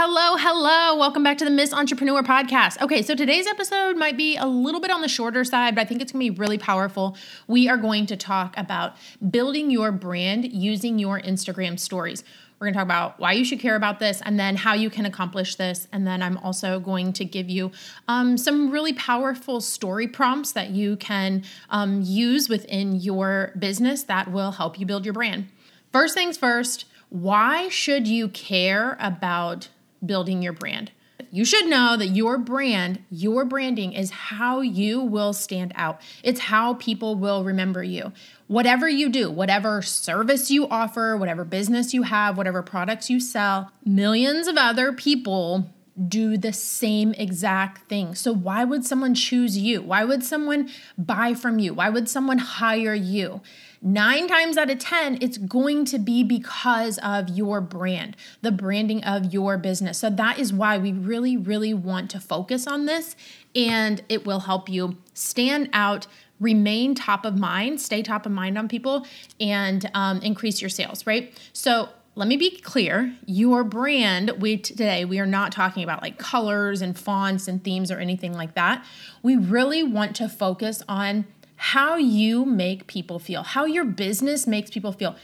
Hello, hello. Welcome back to the Miss Entrepreneur podcast. Okay, so today's episode might be a little bit on the shorter side, but I think it's going to be really powerful. We are going to talk about building your brand using your Instagram stories. We're going to talk about why you should care about this and then how you can accomplish this. And then I'm also going to give you um, some really powerful story prompts that you can um, use within your business that will help you build your brand. First things first, why should you care about building your brand? You should know that your brand, your branding is how you will stand out. It's how people will remember you. Whatever you do, whatever service you offer, whatever business you have, whatever products you sell, millions of other people do the same exact thing. So, why would someone choose you? Why would someone buy from you? Why would someone hire you? Nine times out of 10, it's going to be because of your brand, the branding of your business. So, that is why we really, really want to focus on this, and it will help you stand out. Remain top of mind, stay top of mind on people, and um, increase your sales, right? So, let me be clear your brand we today we are not talking about like colors and fonts and themes or anything like that we really want to focus on how you make people feel how your business makes people feel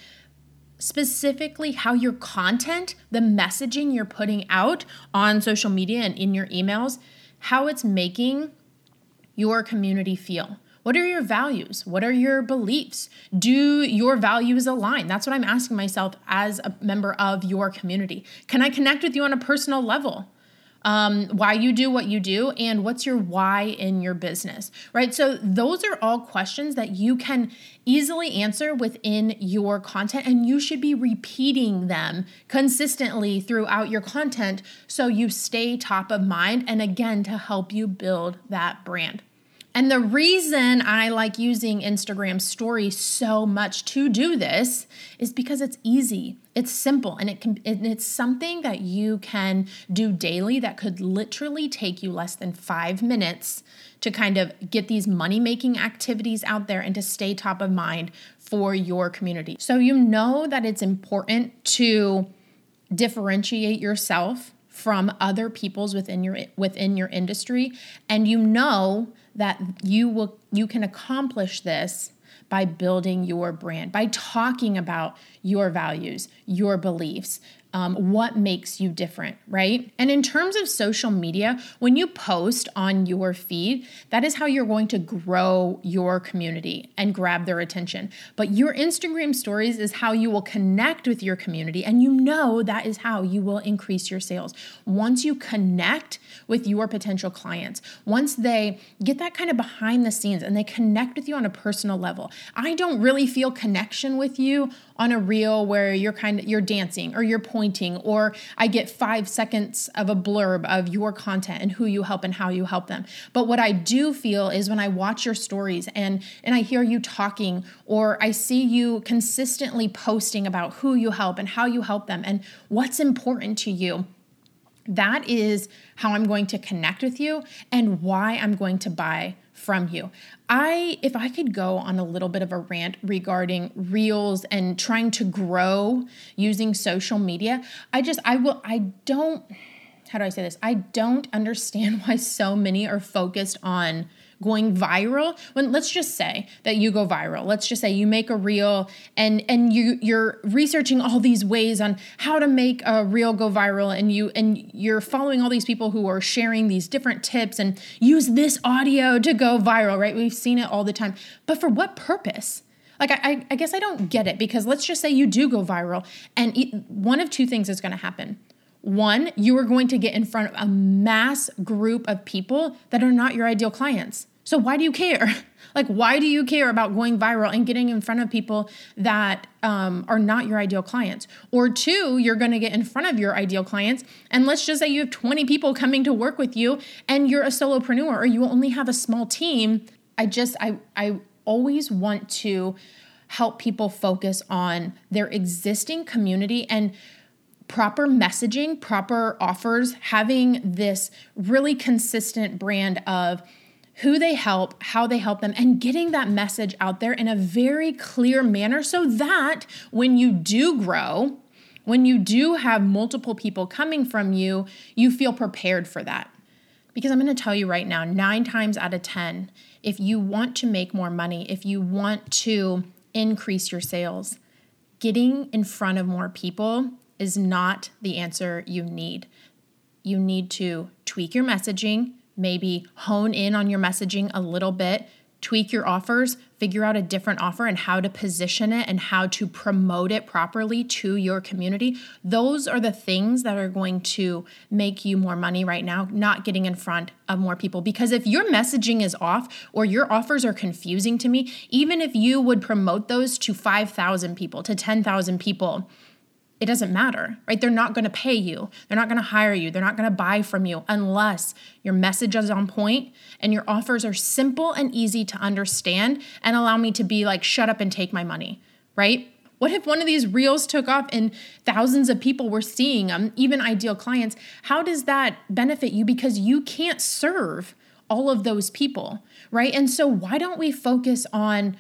specifically how your content the messaging you're putting out on social media and in your emails how it's making your community feel what are your values? What are your beliefs? Do your values align? That's what I'm asking myself as a member of your community. Can I connect with you on a personal level? Um, why you do what you do, and what's your why in your business, right? So, those are all questions that you can easily answer within your content, and you should be repeating them consistently throughout your content so you stay top of mind and again to help you build that brand. And the reason I like using Instagram stories so much to do this is because it's easy. It's simple and it can and it's something that you can do daily that could literally take you less than 5 minutes to kind of get these money-making activities out there and to stay top of mind for your community. So you know that it's important to differentiate yourself from other people's within your within your industry and you know that you will you can accomplish this by building your brand, by talking about your values, your beliefs, um, what makes you different, right? And in terms of social media, when you post on your feed, that is how you're going to grow your community and grab their attention. But your Instagram stories is how you will connect with your community, and you know that is how you will increase your sales. Once you connect with your potential clients, once they get that kind of behind the scenes and they connect with you on a personal level, I don't really feel connection with you on a reel where you're kind of you're dancing or you're pointing or I get 5 seconds of a blurb of your content and who you help and how you help them. But what I do feel is when I watch your stories and and I hear you talking or I see you consistently posting about who you help and how you help them and what's important to you that is how I'm going to connect with you and why I'm going to buy from you. I if I could go on a little bit of a rant regarding reels and trying to grow using social media, I just I will I don't how do I say this? I don't understand why so many are focused on going viral when let's just say that you go viral. Let's just say you make a reel and and you you're researching all these ways on how to make a reel go viral and you and you're following all these people who are sharing these different tips and use this audio to go viral right? We've seen it all the time. But for what purpose? Like I, I guess i don't get it because let's just say you do go viral and one of two things is going to happen. One, you are going to get in front of a mass group of people that are not your ideal clients. So why do you care? Like, why do you care about going viral and getting in front of people that um, are not your ideal clients? Or two, you're going to get in front of your ideal clients, and let's just say you have 20 people coming to work with you, and you're a solopreneur, or you only have a small team. I just, I, I always want to help people focus on their existing community and proper messaging, proper offers, having this really consistent brand of who they help, how they help them, and getting that message out there in a very clear manner so that when you do grow, When you do have multiple people coming from you, you feel prepared for that. Because I'm going to tell you right now, nine times out of 10, if you want to make more money, if you want to increase your sales, getting in front of more people is not the answer you need. You need to tweak your messaging, maybe hone in on your messaging a little bit, tweak your offers, figure out a different offer and how to position it and how to promote it properly to your community. Those are the things that are going to make you more money right now, not getting in front of more people. Because if your messaging is off or your offers are confusing to me, even if you would promote those to 5,000 people, to 10,000 people, it doesn't matter, right? They're not going to pay you. They're not going to hire you. They're not going to buy from you unless your message is on point and your offers are simple and easy to understand and allow me to be like, shut up and take my money, right? What if one of these reels took off and thousands of people were seeing them, even ideal clients? How does that benefit you? Because you can't serve all of those people, right? And so, why don't we focus on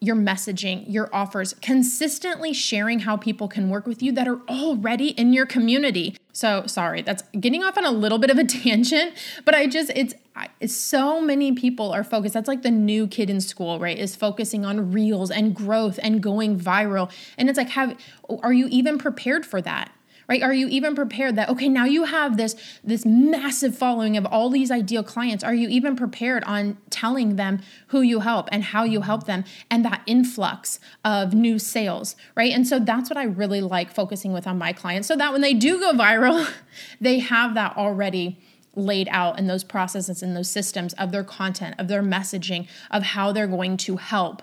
your messaging, your offers, consistently sharing how people can work with you that are already in your community. So, sorry, that's getting off on a little bit of a tangent, but I just, it's, it's so many people are focused. That's like the new kid in school, right? Is focusing on reels and growth and going viral. And it's like, have, are you even prepared for that? Right are you even prepared that okay now you have this this massive following of all these ideal clients are you even prepared on telling them who you help and how you help them and that influx of new sales right and so that's what i really like focusing with on my clients so that when they do go viral they have that already laid out in those processes and those systems of their content, of their messaging, of how they're going to help.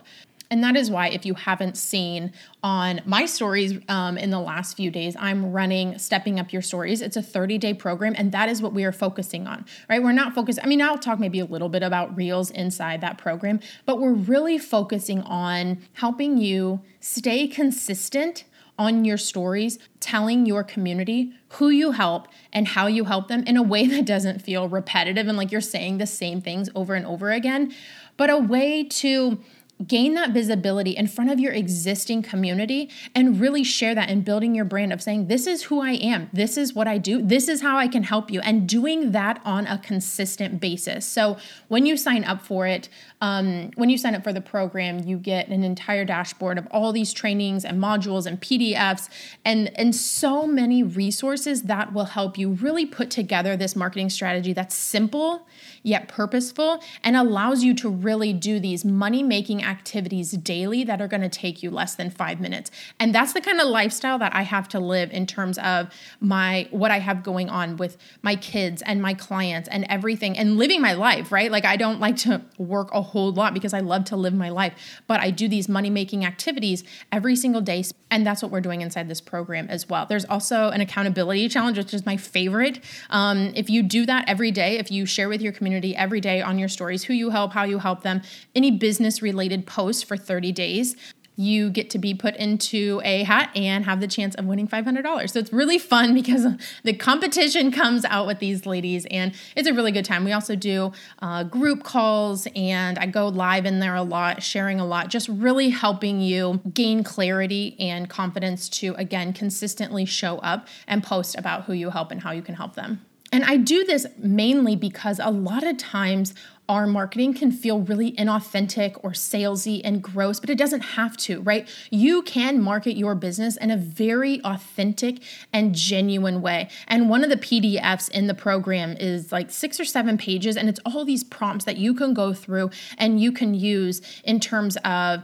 And that is why, if you haven't seen on my stories um, in the last few days, I'm running Stepping Up Your Stories. It's a 30 day program, and that is what we are focusing on, right? We're not focused, I mean, I'll talk maybe a little bit about reels inside that program, but we're really focusing on helping you stay consistent on your stories, telling your community who you help and how you help them in a way that doesn't feel repetitive and like you're saying the same things over and over again, but a way to gain that visibility in front of your existing community and really share that in building your brand of saying this is who I am. This is what I do. This is how I can help you and doing that on a consistent basis. So when you sign up for it um, when you sign up for the program you get an entire dashboard of all these trainings and modules and PDFs and and so many resources that will help you really put together this marketing strategy that's simple yet purposeful and allows you to really do these money making activities daily that are going to take you less than five minutes. And that's the kind of lifestyle that I have to live in terms of my what I have going on with my kids and my clients and everything and living my life, right? Like I don't like to work a whole lot because I love to live my life, but I do these money making activities every single day. And that's what we're doing inside this program as well. There's also an accountability challenge, which is my favorite. Um, if you do that every day, if you share with your community, community every day on your stories who you help, how you help them, any business related posts for 30 days. You get to be put into a hat and have the chance of winning $500. So it's really fun because the competition comes out with these ladies and it's a really good time. We also do uh, group calls and I go live in there a lot, sharing a lot, just really helping you gain clarity and confidence to, again, consistently show up and post about who you help and how you can help them. And I do this mainly because a lot of times our marketing can feel really inauthentic or salesy and gross, but it doesn't have to, right? You can market your business in a very authentic and genuine way. And one of the PDFs in the program is like six or seven pages, and it's all these prompts that you can go through and you can use in terms of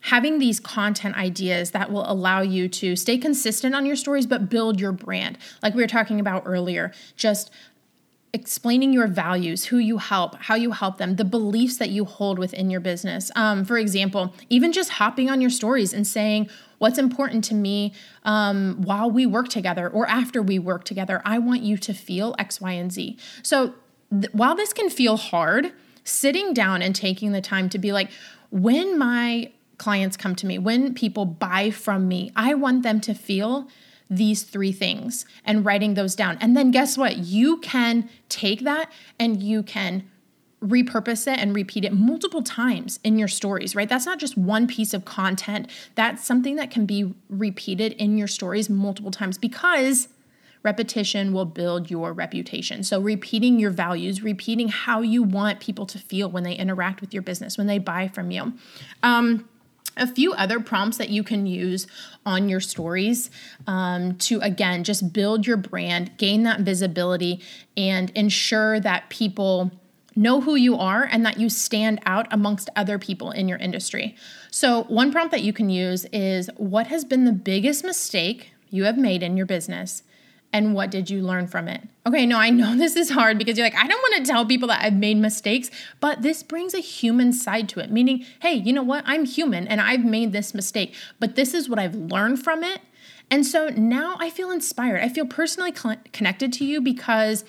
having these content ideas that will allow you to stay consistent on your stories but build your brand like we were talking about earlier just explaining your values who you help how you help them the beliefs that you hold within your business. Um, for example even just hopping on your stories and saying what's important to me um, while we work together or after we work together i want you to feel x y and z. So th- while this can feel hard sitting down and taking the time to be like when my clients come to me, when people buy from me, I want them to feel these three things and writing those down. And then guess what? You can take that and you can repurpose it and repeat it multiple times in your stories, right? That's not just one piece of content. That's something that can be repeated in your stories multiple times because repetition will build your reputation. So, repeating your values, repeating how you want people to feel when they interact with your business, when they buy from you. Um, a few other prompts that you can use on your stories um, to again just build your brand gain that visibility and ensure that people know who you are and that you stand out amongst other people in your industry. So, one prompt that you can use is what has been the biggest mistake you have made in your business? And what did you learn from it? Okay, no, I know this is hard because you're like, I don't want to tell people that I've made mistakes, but this brings a human side to it, meaning, hey, you know what? I'm human and I've made this mistake, but this is what I've learned from it. And so now I feel inspired. I feel personally connected to you because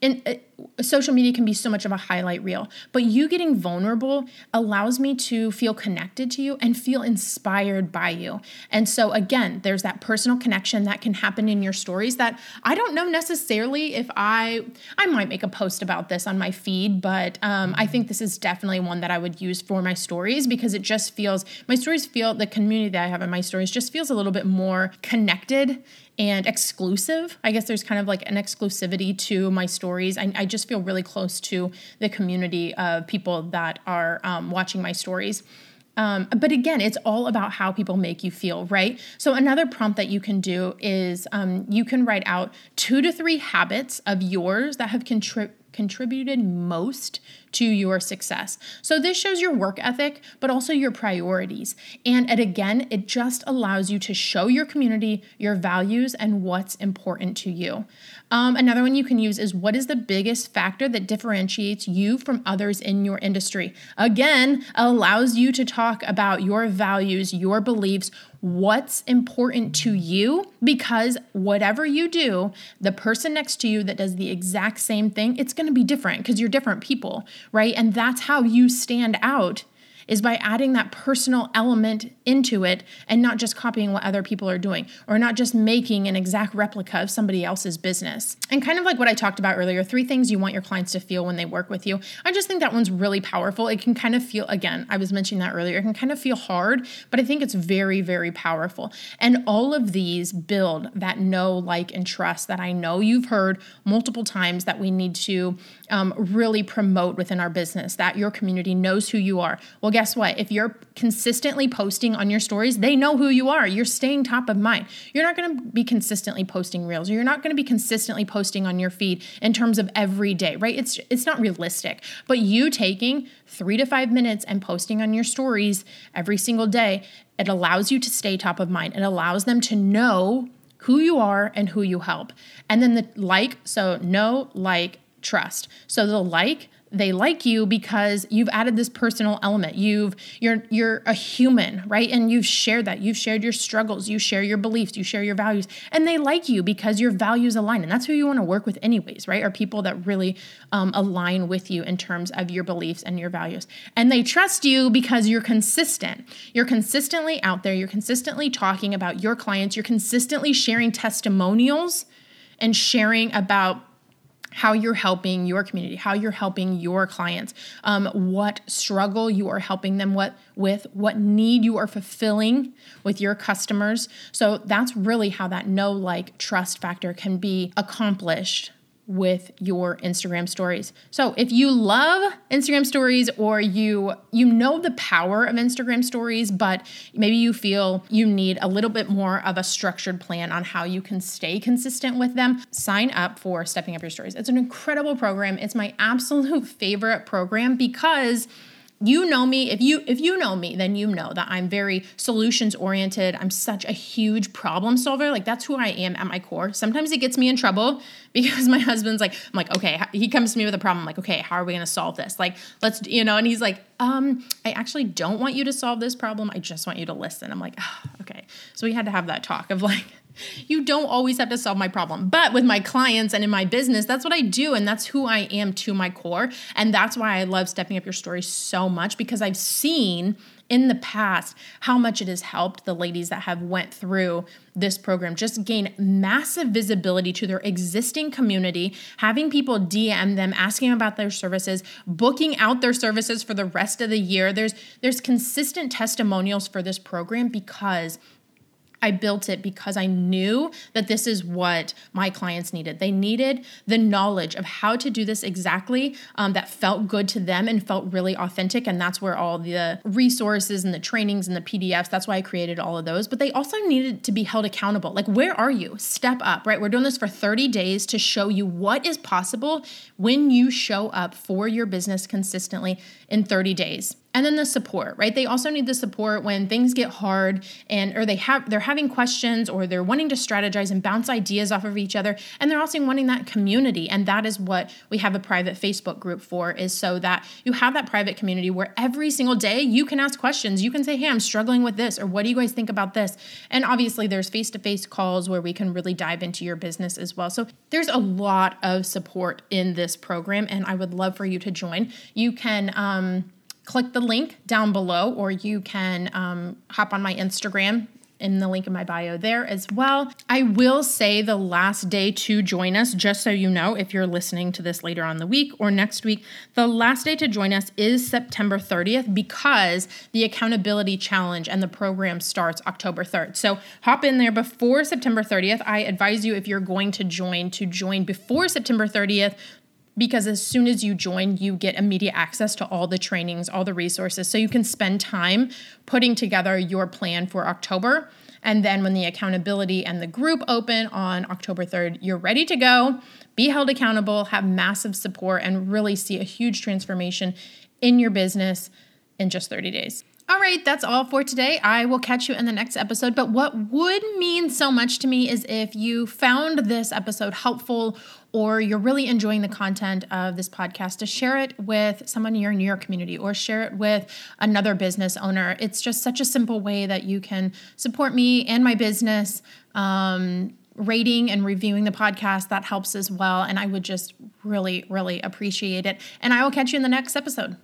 in uh, social media can be so much of a highlight reel, but you getting vulnerable allows me to feel connected to you and feel inspired by you. And so, again, there's that personal connection that can happen in your stories that I don't know necessarily if I, I might make a post about this on my feed, but um, I think this is definitely one that I would use for my stories because it just feels, my stories feel, the community that I have in my stories just feels a little bit more connected and exclusive. I guess there's kind of like an exclusivity to my stories. I, I just feel really close to the community of people that are um, watching my stories. Um, but again, it's all about how people make you feel, right? So, another prompt that you can do is um, you can write out two to three habits of yours that have contributed contributed most to your success. So this shows your work ethic, but also your priorities. And it, again, it just allows you to show your community your values and what's important to you. Um, another one you can use is what is the biggest factor that differentiates you from others in your industry? Again, allows you to talk about your values, your beliefs, what's important to you because whatever you do, the person next to you that does the exact same thing, it's going to be different because you're different people, right? And that's how you stand out is by adding that personal element into it and not just copying what other people are doing or not just making an exact replica of somebody else's business. And kind of like what I talked about earlier, three things you want your clients to feel when they work with you. I just think that one's really powerful. It can kind of feel, again, I was mentioning that earlier, it can kind of feel hard, but I think it's very, very powerful. And all of these build that know, like, and trust that I know you've heard multiple times that we need to um, really promote within our business, that your community knows who you are. Well, guess what? If you're consistently posting on your stories, they know who you are. You're staying top of mind. You're not going to be consistently posting reels, or you're not going to be consistently posting on your feed in terms of every day, right? It's it's not realistic. But you taking 3 to 5 minutes and posting on your stories every single day, it allows you to stay top of mind. It allows them to know who you are and who you help. And then the like, so know, like, trust. So the like they like you because you've added this personal element. You've you're you're a human, right? And you've shared that. You've shared your struggles, you share your beliefs, you share your values, and they like you because your values align. And that's who you want to work with, anyways, right? Are people that really um, align with you in terms of your beliefs and your values. And they trust you because you're consistent. You're consistently out there. You're consistently talking about your clients. You're consistently sharing testimonials and sharing about how you're helping your community, how you're helping your clients, um, what struggle you are helping them what, with, what need you are fulfilling with your customers. So that's really how that know, like, trust factor can be accomplished with your Instagram stories. So, if you love Instagram stories or you you know the power of Instagram stories but maybe you feel you need a little bit more of a structured plan on how you can stay consistent with them, sign up for Stepping Up Your Stories. It's an incredible program. It's my absolute favorite program because you know me if you if you know me then you know that i'm very solutions oriented. I'm such a huge problem solver. Like that's who i am at my core. Sometimes it gets me in trouble because my husband's like i'm like okay he comes to me with a problem. I'm like okay how are we going to solve this? Like let's you know and he's like um i actually don't want you to solve this problem. I just want you to listen. I'm like oh, okay. So we had to have that talk of like you don't always have to solve my problem. But with my clients and in my business, that's what I do. And that's who I am to my core. And that's why I love stepping up your story so much because I've seen in the past how much it has helped the ladies that have went through this program just gain massive visibility to their existing community having people dm them asking about their services booking out their services for the rest of the year there's there's consistent testimonials for this program because I built it because I knew that this is what my clients needed. They needed the knowledge of how to do this exactly um, that felt good to them and felt really authentic. And that's where all the resources and the trainings and the PDFs, that's why I created all of those. But they also needed to be held accountable. Like, where are you? Step up, right? We're doing this for 30 days to show you what is possible when you show up for your business consistently in 30 days and then the support right? They also need the support when things get hard and or they have they're having questions or they're wanting to strategize and bounce ideas off of each other. And they're also wanting that community. And that is what we have a private facebook group for is so that you have that private community where every single day you can ask questions. You can say hey i'm struggling with this or what do you guys think about this? And obviously there's face-to-face calls where we can really dive into your business as well. So there's a lot of support in this program and i would love for you to join. You can um, click the link down below, or you can um, hop on my Instagram in the link in my bio there as well. I will say the last day to join us, just so you know, if you're listening to this later on the week or next week, the last day to join us is September 30th because the accountability challenge and the program starts October 3rd. So hop in there before September 30th. I advise you if you're going to join to join before September 30th because as soon as you join, you get immediate access to all the trainings, all the resources. So you can spend time putting together your plan for October. And then when the accountability and the group open on October 3rd, you're ready to go, be held accountable, have massive support, and really see a huge transformation in your business in just 30 days. All right, that's all for today. I will catch you in the next episode. But what would mean so much to me is if you found this episode helpful or you're really enjoying the content of this podcast, to share it with someone in your, your community or share it with another business owner. It's just such a simple way that you can support me and my business. Um, rating and reviewing the podcast that helps as well and i would just really really appreciate it and i will catch you in the next episode